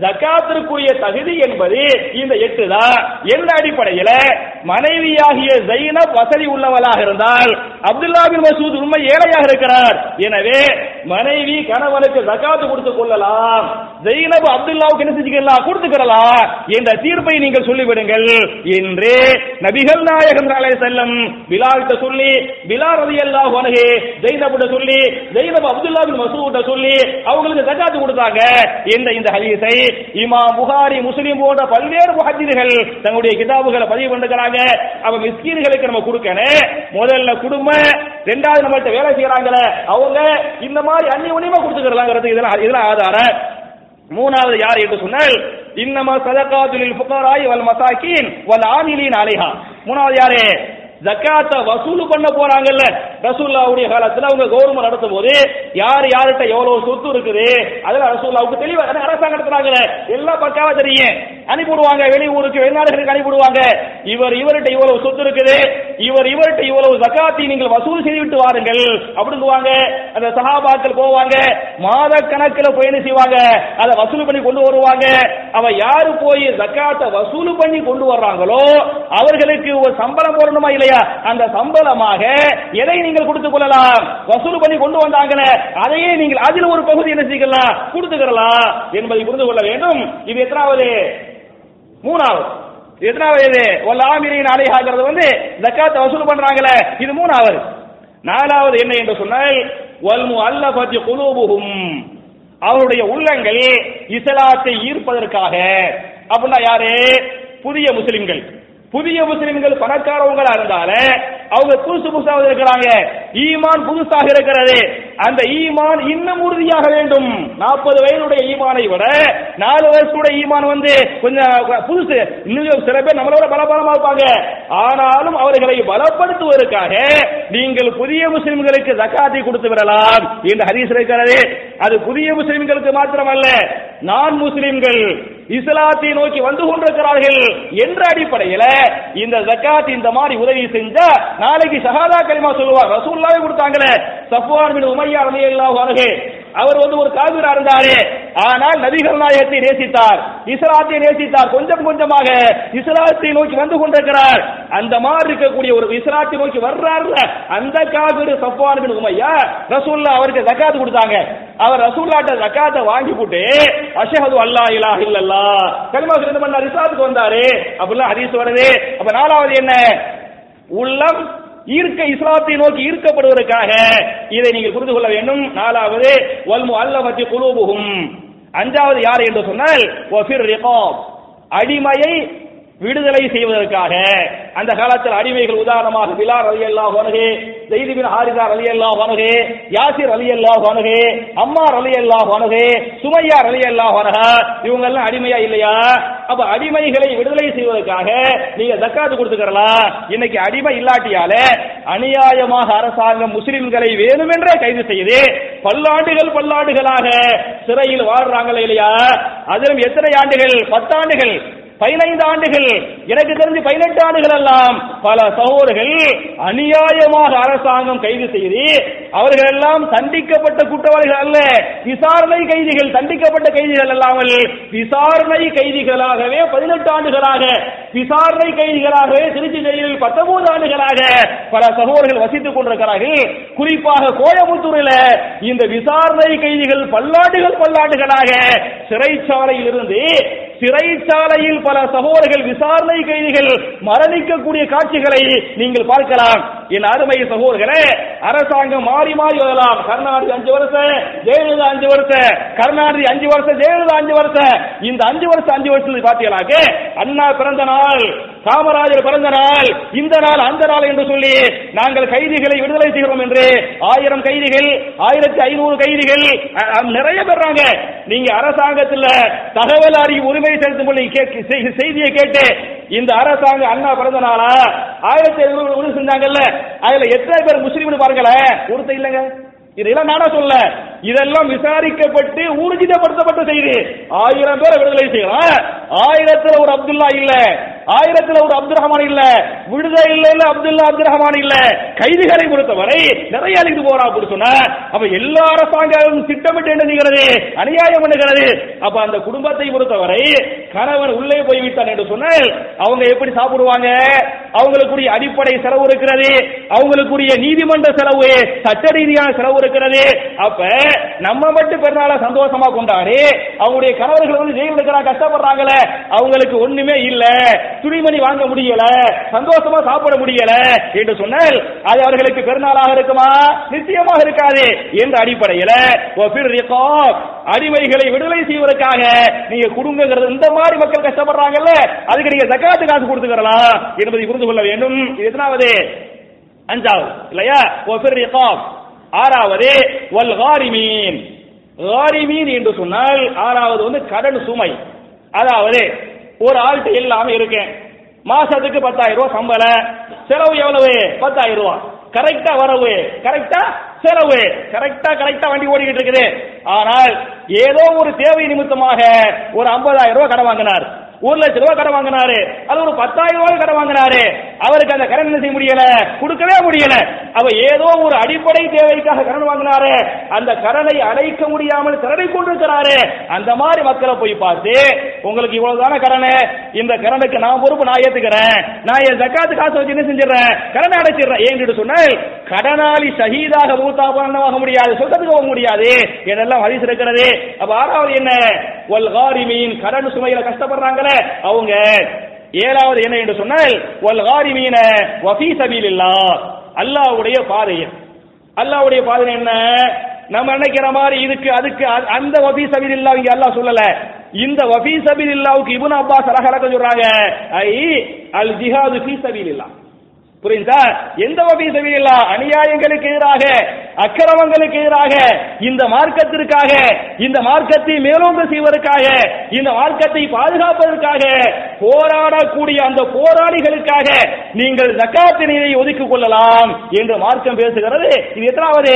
ஜக்காத்திற்குரிய தகுதி என்பது இந்த எட்டு தான். எந்த அடிப்படையில? மனைவியாகிய ஜைனப் வசதி உள்ளவளாக இருந்தால் அப்துல்லா பின் மசூத் உண்மை ஏழையாக இருக்கிறார். எனவே மனைவி கணவனுக்கு ஜக்காத்து கொடுத்து கொள்ளலாம். ஜெயினப் அப்துல்லாவுக்கு என்ன செஞ்சுக்கலாம்? கொடுத்துக்கிறலாம் என்ற தீர்ப்பை நீங்கள் சொல்லிவிடுங்கள். என்று நபிகள் நாயகம் அலை செல்லம் பிலால்கிட்ட சொல்லி பிலால் ரதி அல்லாஹ் உனகே ஜெயினபிட்ட சொல்லி ஜெயினப் அப்துல்லா பின் மசூட்ட சொல்லி அவங்களுக்கு ஜக்காத்து கொடுத்தாங்க. இந்த இந்த ஹதீஸை? இமாம் புகாரி முஸ்லிம் போன்ற பல்வேறு முஹத்திர்கள் தங்களுடைய கிதாபுகளை பதிவு பண்ணிருக்கிறாங்க. அவ மிஸ்கீன்களுக்கு நம்ம கொடுக்கணும். முதல்ல குடும்பம் ரெண்டாவது நம்மள்ட்ட வேலை செய்யறாங்களே அவங்க இந்த மாதிரி அந்நியுனியமா கொடுத்துக்கிறாங்கிறது இதெல்லாம் இதெல்லாம் ஆதாரம். மூணாவது யார் என்று சொன்னால் இன்னமா சதகாதுலில் புகாராய் வல் மசாக்கின் வல் ஆமிலின் அலைஹா. மூணாவது யாரு? ஜக்காத்தை வசூல் பண்ண போறாங்கல்ல. ரசூல்லாவுடைய காலத்துல அவங்க கவர்மெண்ட் நடத்தும் போது யார் யார்கிட்ட எவ்வளவு சொத்து இருக்குது அதுல ரசூல்லாவுக்கு தெளிவா அரசாங்கம் நடத்துறாங்கல்ல எல்லாம் பக்காவா தெரியும். அனுப்பிடுவாங்க வெளியூருக்கு வெளிநாடுகளுக்கு அனுப்பிடுவாங்க இவர் இவர்கிட்ட இவ்வளவு சொத்து இருக்குது. இவர் இவர்கிட்ட இவ்வளவு ஜக்காத்தை நீங்கள் வசூல் செய்து விட்டு வாருங்கள். அப்படிங்குவாங்க. அந்த சகாபாக்கள் போவாங்க. மாத கணக்கில் பயணம் செய்வாங்க? அதை வசூல் பண்ணி கொண்டு வருவாங்க. அவ யாரு போய் ஜக்காத்தை வசூல் பண்ணி கொண்டு வர்றாங்களோ அவர்களுக்கு ஒரு சம்பளம் போடணுமா இல்லையா அந்த சம்பளமாக எதை நீங்கள் கொடுத்துக் கொள்ளலாம்? வசூல் பண்ணி கொண்டு வந்தாங்களே அதையே நீங்கள் அதில் ஒரு பகுதி என்ன செய்யலாம்? கொடுத்துக்கலாம் என்பதை புரிந்து கொள்ள வேண்டும். இது எத்தனாவது? மூணாவது. எத்தனாவது இது? ஒல் ஆமிரின் அலைஹாங்கிறது வந்து ஜக்காத்தை வசூல் பண்றாங்களே இது மூணாவது. நாலாவது என்ன என்று சொன்னால் வல்மு அல்லபத்தி குலூபுகும் அவருடைய உள்ளங்கள் இஸ்லாத்தை ஈர்ப்பதற்காக. அப்படின்னா யாரு? புதிய முஸ்லிம்கள். புதிய முஸ்லிம்கள் பணக்காரவங்களா இருந்தால அவங்க புதுசு புதுசாக இருக்கிறாங்க. ஈமான் புதுசாக இருக்கிறது. அந்த ஈமான் இன்னும் உறுதியாக வேண்டும். நாற்பது வயதுடைய ஈமானை விட நாலு வயசுடைய ஈமான் வந்து கொஞ்சம் புதுசு. இன்னும் சில பேர் நம்மளோட பலபலமா இருப்பாங்க. ஆனாலும் அவர்களை பலப்படுத்துவதற்காக நீங்கள் புதிய முஸ்லிம்களுக்கு ஜக்காத்தை கொடுத்து விடலாம் என்று ஹரீஸ் இருக்கிறது. அது புதிய முஸ்லிம்களுக்கு மாத்திரமல்ல. நான் முஸ்லிம்கள் இஸ்லாத்தை நோக்கி வந்து கொண்டிருக்கிறார்கள் என்ற அடிப்படையில் இந்த ஜக்காத் இந்த மாதிரி உதவி செஞ்சா நாளைக்கு ஷஹாதா கலிமா சொல்லுவார். ரசூல்லாவே கொடுத்தாங்களே. சஃப்வான் பின் உமையா ரலியல்லாஹு அன்ஹு. அவர் வந்து ஒரு காவிரா இருந்தாரே. ஆனால் நபிகள் நாயகத்தை நேசித்தார். இஸ்லாத்தை நேசித்தார். கொஞ்சம் கொஞ்சமாக இஸ்லாத்தை நோக்கி வந்து கொண்டிருக்கிறார். அந்த மாதிரி இருக்கக்கூடிய ஒரு இஸ்லாத்தை நோக்கி வர்றாருல. அந்த காபிர் சஃப்வான் பின் உமையா ரசூல்லா அவருக்கு ஜக்காத் கொடுத்தாங்க. அவர் ரசூல்லாட்ட ஜக்காத்தை வாங்கி போட்டு அஷஹது அல்லா இலா இல்லல்லா கலிமா சொல்லி பண்ணார்? இஸ்லாத்துக்கு வந்தாரு. அப்படிலாம் ஹதீஸ் வருது. அப்ப நாலாவது என்ன? உள்ளம் ஈர்க்க இஸ்லாத்தை நோக்கி ஈர்க்கப்படுவதற்காக இதை நீங்கள் புரிந்து கொள்ள வேண்டும். நாலாவது வல்மு அல்லவத்தி குலூபுகும் அஞ்சாவது யார் என்று சொன்னால் வஃபிர் ரிகாப். அடிமையை விடுதலை செய்வதற்காக. அந்த காலத்தில் அடிமைகள் உதாரணமாக பிலார் அலி அல்லாஹ் வனகு ஜெய்திபின் ஹாரிதார் அலி அல்லாஹ் வனகு யாசிர் அலி அல்லாஹ் வனகு அம்மார் அலி அல்லாஹ் வனகு சுமையார் அலி அல்லாஹ் வனகா இவங்க எல்லாம் அடிமையா இல்லையா? அப்ப அடிமைகளை விடுதலை செய்வதற்காக நீங்க தக்காத்து கொடுத்துக்கிறலாம் இன்னைக்கு அடிமை இல்லாட்டியால அநியாயமாக அரசாங்கம் முஸ்லிம்களை வேணுமென்றே கைது செய்யுது பல்லாண்டுகள் பல்லாண்டுகளாக சிறையில் வாழ்றாங்களே இல்லையா? அதிலும் எத்தனை ஆண்டுகள்? பத்தாண்டுகள். பதினைந்து ஆண்டுகள். எனக்கு தெரிஞ்சு பதினெட்டு ஆண்டுகள் எல்லாம் பல சகோதரர்கள் அநியாயமாக அரசாங்கம் கைது செய்து அவர்கள் எல்லாம் தண்டிக்கப்பட்ட குற்றவாளிகள் அல்ல. விசாரணை கைதிகள் தண்டிக்கப்பட்ட கைதிகள் அல்லாமல் விசாரணை கைதிகளாகவே பதினெட்டு ஆண்டுகளாக விசாரணை கைதிகளாகவே திருச்சி ஜெயிலில் பத்தொன்பது ஆண்டுகளாக பல சகோதரர்கள் வசித்துக் கொண்டிருக்கிறார்கள். குறிப்பாக கோயம்புத்தூரில் இந்த விசாரணை கைதிகள் பல்லாண்டுகள் பல்லாண்டுகளாக சிறைச்சாலையில் இருந்து சிறைச்சாலையில் பல சகோதரர்கள் விசாரணை கைதிகள் மரணிக்கக்கூடிய காட்சிகளை நீங்கள் பார்க்கலாம். என் அருமை சகோதரர்களே அரசாங்கம் மாறி மாறி வரலாம். கருணாநிதி அஞ்சு வருஷம் ஜெயலலிதா அஞ்சு வருஷம் கருணாநிதி அஞ்சு வருஷம் ஜெயலலிதா அஞ்சு வருஷம் இந்த அஞ்சு வருஷம் அஞ்சு வருஷத்துக்கு பார்த்தீங்களாக்க அண்ணா பிறந்த நாள் காமராஜர் பிறந்த நாள் இந்த நாள் அந்த நாள் என்று சொல்லி நாங்கள் கைதிகளை விடுதலை செய்கிறோம் என்று ஆயிரம் கைதிகள் ஆயிரத்தி ஐநூறு கைதிகள் நிறைய பெறாங்க நீங்க அரசாங்கத்தில் தகவல் அறிவு உரிமை செலுத்தும் செய்தியை கேட்டு இந்த அரசாங்கம் அண்ணா பிறந்த நாளா? ஆயிரத்தி ஐநூறு உறுதி செஞ்சாங்கல்ல அதுல எத்தனை பேர் முஸ்லீம்னு பாருங்களேன். ஒருத்தர் இல்லைங்க. இதெல்லாம் நானா சொல்ல. இதெல்லாம் விசாரிக்கப்பட்டு ஊர்ஜிதப்படுத்தப்பட்ட செய்தி. ஆயிரம் பேரை விடுதலை செய்யலாம். ஆயிரத்துல ஒரு அப்துல்லா இல்ல. ஆயிரத்துல ஒரு அப்துல் ரஹ்மான் இல்ல. விடுதலை இல்ல இல்ல அப்துல்லா அப்துல் ரஹ்மான் இல்ல. கைதிகளை பொறுத்தவரை நிறைய அழிந்து போறா அப்படின்னு சொன்ன அப்ப எல்லா அரசாங்கமும் திட்டமிட்டு என்ன செய்கிறது? அநியாயம் பண்ணுகிறது. அப்ப அந்த குடும்பத்தை பொறுத்தவரை கணவன் உள்ளே போய் விட்டான் என்று சொன்னால் அவங்க எப்படி சாப்பிடுவாங்க? அவங்களுக்குரிய அடிப்படை செலவு இருக்கிறது. அவங்களுக்குரிய நீதிமன்ற செலவு சட்ட ரீதியான செலவு இருக்கிறது. அப்ப நம்ம மட்டும் பெருநாள சந்தோஷமா கொண்டாடி. அவங்களுடைய கணவர்கள் வந்து ஜெயில் இருக்கிறாங்க கஷ்டப்படுறாங்களே அவங்களுக்கு ஒண்ணுமே இல்ல. துணிமணி வாங்க முடியல சந்தோஷமா சாப்பிட முடியல என்று சொன்னால் அது அவர்களுக்கு பெருநாளாக இருக்குமா? நிச்சயமாக இருக்காது என்ற அடிப்படையில் அடிமைகளை விடுதலை செய்வதற்காக நீங்க குடும்பங்கிறது இந்த மாதிரி மக்கள் கஷ்டப்படுறாங்கல்ல அதுக்கு நீங்க ஜக்காத்து காசு கொடுத்துக்கிறலாம் என்பதை புரிந்து கொள்ள வேண்டும். இது எத்தனாவது? அஞ்சாவது இல்லையா? ஒஃபிர் ரிகாப். ஆறாவது வல் காரிமீன். காரிமீன் என்று சொன்னால் ஆறாவது வந்து கடன் சுமை. அதாவது ஒரு ஆள்கிட்ட எல்லாமே இருக்கேன். மாசத்துக்கு பத்தாயிரம் ரூபாய் சம்பளம் செலவு எவ்வளவு? பத்தாயிரம் ரூபாய். கரெக்டா வரவு? கரெக்டா செலவு? கரெக்டா கரெக்டா வண்டி ஓடிக்கிட்டு இருக்குது. ஆனால் ஏதோ ஒரு தேவை நிமித்தமாக ஒரு 50000 ரூபாய் கடன் வாங்கினார். ஒரு லட்ச ரூபாய் கடன் வாங்கினாரு. அது ஒரு பத்தாயிரம் ரூபாய் கடன் வாங்கினாரு. அவருக்கு அந்த கடன் என்ன செய்ய முடியல? கொடுக்கவே முடியல. அவ ஏதோ ஒரு அடிப்படை தேவைக்காக கடன் வாங்கினாரு. அந்த கடனை அடைக்க முடியாமல் கடனை கொண்டிருக்கிறாரு. அந்த மாதிரி மக்களை போய் பார்த்து உங்களுக்கு இவ்வளவுதான கடன்? இந்த கடனுக்கு நான் பொறுப்பு நான் ஏத்துக்கிறேன். நான் என் ஜக்காத்து காசு வச்சு என்ன செஞ்சிடறேன்? கடனை அடைச்சிடுறேன். ஏன் சொன்னால் கடனாளி சகிதாக மூத்தா பண்ணவாக முடியாது? சொர்க்கத்துக்கு போக முடியாது. இதெல்லாம் வரிசு இருக்கிறது? அப்ப ஆறாவது என்ன? வல் காரிமீன் கடன் சுமையில கஷ்டப்படுறாங்களே அவங்க. ஏழாவது என்ன என்று சொன்னால் வல் காரிமீன வஃபீ சபீலில்லாஹ். அல்லாஹ்வுடைய பாதையில் அல்லாஹ்வுடைய பாதை என்ன? நம்ம நினைக்கிற மாதிரி இதுக்கு அதுக்கு அ- அந்த சபீல் இல்லா இங்க அல்லாஹ் சொல்லல. இந்த வஃபி சபீல் இல்லாவுக்கு இபுன் அப்பாஸ் அழகழக சொல்றாங்க ஐ அல் ஜிஹாது ஃபீ இல்லா புரியுதா? எந்த வகை சபையில்லா அநியாயங்களுக்கு எதிராக அக்கிரமங்களுக்கு எதிராக இந்த மார்க்கத்திற்காக இந்த மார்க்கத்தை மேலோங்க செய்வதற்காக இந்த மார்க்கத்தை பாதுகாப்பதற்காக போராடக்கூடிய அந்த போராளிகளுக்காக நீங்கள் ஜக்காத்தினை ஒதுக்கிக் கொள்ளலாம் என்று மார்க்கம் பேசுகிறது. இது எத்தனாவது?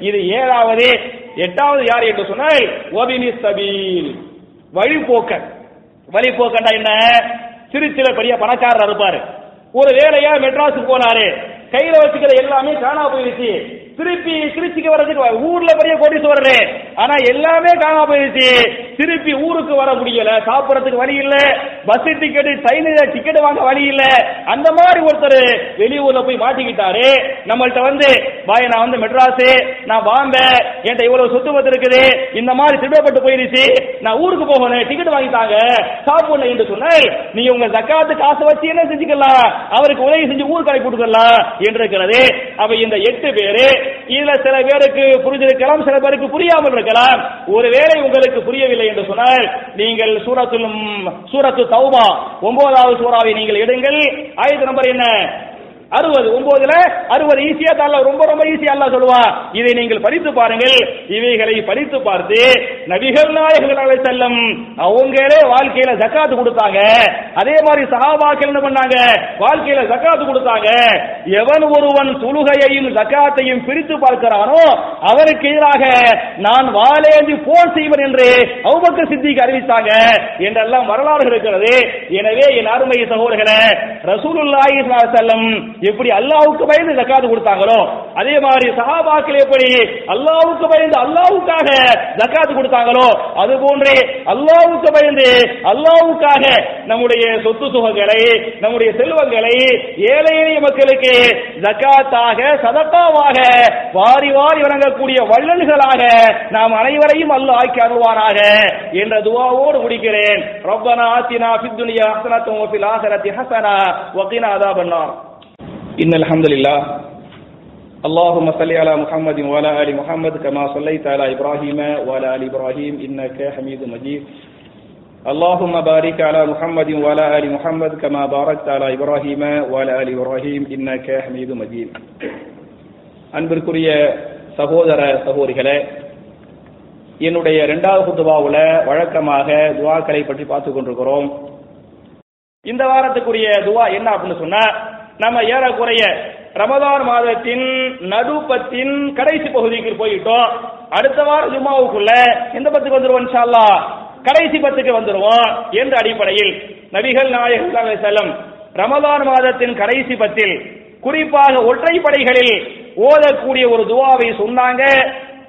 இது ஏழாவது. எட்டாவது யார் என்று சொன்னால் ஒபினி சபீல். வழிபோக்கன் வழிபோக்கண்டா என்ன? திருச்சியில பெரிய பணக்காரர் இருப்பாரு. ஒரு வேலையா மெட்ராஸுக்கு போனாரு. கையில வச்சுக்கிற எல்லாமே காணா போயிருச்சு திருப்பி திருச்சிக்கு வர்றதுக்கு ஊர்ல பெரிய கோடீஸ்வரரு. ஆனா எல்லாமே காணா போயிருச்சு திருப்பி ஊருக்கு வர முடியல சாப்பிடறதுக்கு வழி இல்ல பஸ் டிக்கெட் ட்ரெயின்ல டிக்கெட் வாங்க வழி இல்ல. அந்த மாதிரி ஒருத்தர் வெளியூர்ல போய் மாட்டிக்கிட்டாரு. நம்மள்ட்ட வந்து பாய் நான் வந்து மெட்ராஸ் நான் பாம்பே என்கிட்ட இவ்வளவு சொத்து பத்து இருக்குது இந்த மாதிரி திருடப்பட்டு போயிருச்சு நான் ஊருக்கு போகணும் டிக்கெட் வாங்கிட்டாங்க சாப்பிடல என்று சொன்னால் நீ உங்க ஜக்காத்து காசை வச்சு என்ன செஞ்சுக்கலாம்? அவருக்கு உதவி செஞ்சு ஊருக்கு அனுப்பி கொடுக்கலாம் என்று இருக்கிறது. அப்ப இந்த எட்டு பேரு இதுல சில பேருக்கு புரிஞ்சிருக்கலாம் சில பேருக்கு புரியாமல் இருக்கலாம். ஒருவேளை உங்களுக்கு புரியவில்லை என்று சொன்னால் நீங்கள் சூரத்திலும் சூரத்து தௌபா ஒன்பதாவது சூறாவை நீங்கள் எடுங்கள். ஆயத்து நம்பர் என்ன? அறுபது ஒன்பதுல அறுபது ஈஸியா தரல ரொம்ப ரொம்ப ஈஸியா அல்ல சொல்லுவா. இதை நீங்கள் படித்து பாருங்கள். இவைகளை படித்து பார்த்து நபிகள் நாயகர்கள் செல்லம் அவங்களே வாழ்க்கையில ஜக்காத்து கொடுத்தாங்க. அதே மாதிரி சகாபாக்கள் என்ன பண்ணாங்க? வாழ்க்கையில ஜக்காத்து கொடுத்தாங்க. எவன் ஒருவன் தொழுகையையும் ஜக்காத்தையும் பிரித்து பார்க்கிறானோ அவருக்கு எதிராக நான் வாழேந்தி போர் செய்வன் என்று அவுபக்க சித்திக்கு அறிவித்தாங்க என்றெல்லாம் வரலாறு இருக்கிறது. எனவே என் அருமை சகோதரர்களே ரசூலுல்லாஹி ஸல்லல்லாஹு அலைஹி எப்படி அல்லாவுக்கு பயந்து ஜக்காத்து கொடுத்தாங்களோ அதே மாதிரி சஹாபாக்கள் எப்படி அல்லாவுக்கு பயந்து அல்லாவுக்காக ஜக்காத்து கொடுத்தாங்களோ அது போன்றே அல்லாவுக்கு பயந்து அல்லாவுக்காக நம்முடைய சொத்து சுகங்களை நம்முடைய செல்வங்களை ஏழை எளிய மக்களுக்கு ஜக்காத்தாக சதத்தாவாக வாரி வாரி வழங்கக்கூடிய வள்ளல்களாக நாம் அனைவரையும் அல்லாஹ் ஆக்கி அருள்வாராக என்ற துவாவோடு முடிக்கிறேன். ரப்பனா ஆத்தினா ஃபித் துனியா ஹசனத்தும் ஃபில் ஆஹிரத்தி ஹசனா வகீனா إن الحمد لله اللهم صل على محمد وعلى آل محمد كما صليت على إبراهيم وعلى آل إبراهيم إنك حميد مجيد اللهم بارك على محمد وعلى آل محمد كما باركت على إبراهيم وعلى آل إبراهيم إنك حميد مجيد அன்பிற்குரிய சகோதர சகோதரிகளே என்னுடைய இரண்டாவது குத்துபாவுல வழக்கமாக துவாக்களை பற்றி பார்த்து கொண்டிருக்கிறோம் இந்த வாரத்துக்குரிய துவா என்ன அப்படின்னு சொன்னா நம்ம ஏறக்குறைய ரமதான் மாதத்தின் நடுப்பத்தின் கடைசி பகுதிக்கு போயிட்டோம். அடுத்த வாரம் ஜும்மாவுக்குள்ள எந்த பத்துக்கு வந்துருவோம் இன்ஷா கடைசி பத்துக்கு வந்துருவோம் என்ற அடிப்படையில் நபிகள் நாயகம் செல்லம் ரமதான் மாதத்தின் கடைசி பத்தில் குறிப்பாக ஒற்றைப்படைகளில் ஓதக்கூடிய ஒரு துவாவை சொன்னாங்க.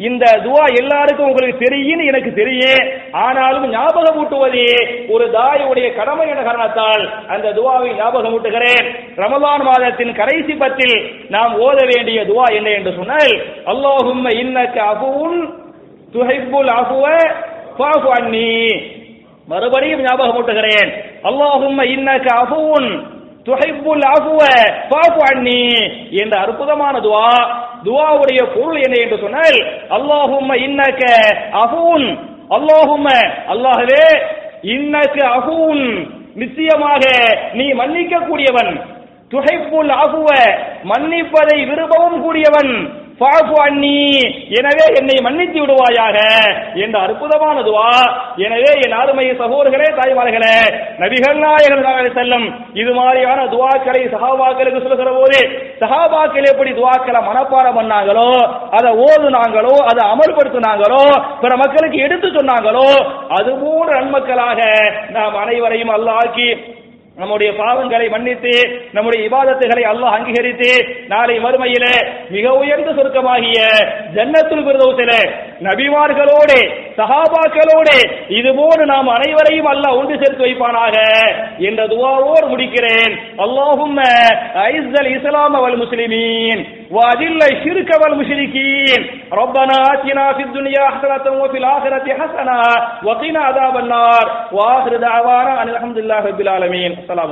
இந்த துவா எல்லாருக்கும் உங்களுக்கு தெரியும் எனக்கு தெரியும். ஆனாலும் ஞாபகம் ஊட்டுவதே ஒரு தாயுடைய கடமை என காரணத்தால் அந்த துவாவை ஞாபகம் ஊட்டுகிறேன். ரமலான் மாதத்தின் கடைசி பத்தில் நாம் ஓத வேண்டிய துவா என்ன என்று சொன்னால் அல்லாஹும்ம இன்னக்கு அபுன் துஹைபுல் அபுவ ஃபாஃபு அன்னி. மறுபடியும் ஞாபகம் ஊட்டுகிறேன். அல்லாஹும்ம இன்னக்கு அபுன் துஹிப்புல் அஃவ ஃபாஃபு அன்னி என்ற அற்புதமான துவா. துவாவுடைய பொருள் என்ன என்று சொன்னால் அல்லாஹும்ம இன்னக்க அஃபூன். அல்லாஹும்ம அல்லாஹ்வே இன்னக அஃபூன். நிச்சயமாக நீ மன்னிக்க கூடியவன் துஹிப்புல் அஃவ மன்னிப்பதை விரும்பவும் கூடியவன். ஃபாஃபு அண்ணி எனவே என்னை மன்னித்து விடுவாயாக என்ற அற்புதமான துவா எனவே என் அருமை சகோதரர்களே தாய்மார்களே நபிகள் நாயகர் செல்லும். இது மாதிரியான துவாக்களை சகாபாக்களுக்கு சொல்லுகிற போது சகாபாக்கள் எப்படி துவாக்களை மனப்பாடம் பண்ணாங்களோ அதை ஓதுனாங்களோ அதை அமல்படுத்தினாங்களோ பிற மக்களுக்கு எடுத்து சொன்னாங்களோ அது போன்ற நன்மக்களாக நாம் அனைவரையும் அல்லாக்கி நம்முடைய பாவங்களை மன்னித்து நம்முடைய இபாதத்துகளை அல்லாஹ் அங்கீகரித்து நாளை மறுமையில மிக உயர்ந்த சுருக்கமாகிய ஜன்னத்துல் பிரதோசில நபிமார்களோடு சஹாபாக்களோடு இதுபோன்று நாம் அனைவரையும் அல்லாஹ் ஒன்று சேர்த்து வைப்பானாக என்ற துவாவோடு முடிக்கிறேன். அல்லாஹும் ஐசல் இஸ்லாம் வல் முஸ்லிமீன். وأذل الشرك والمشركين. ربنا آتنا في الدنيا حسنة وفي الآخرة حسنة وقنا عذاب النار. وآخر دعوانا أن الحمد لله رب العالمين. السلام عليكم.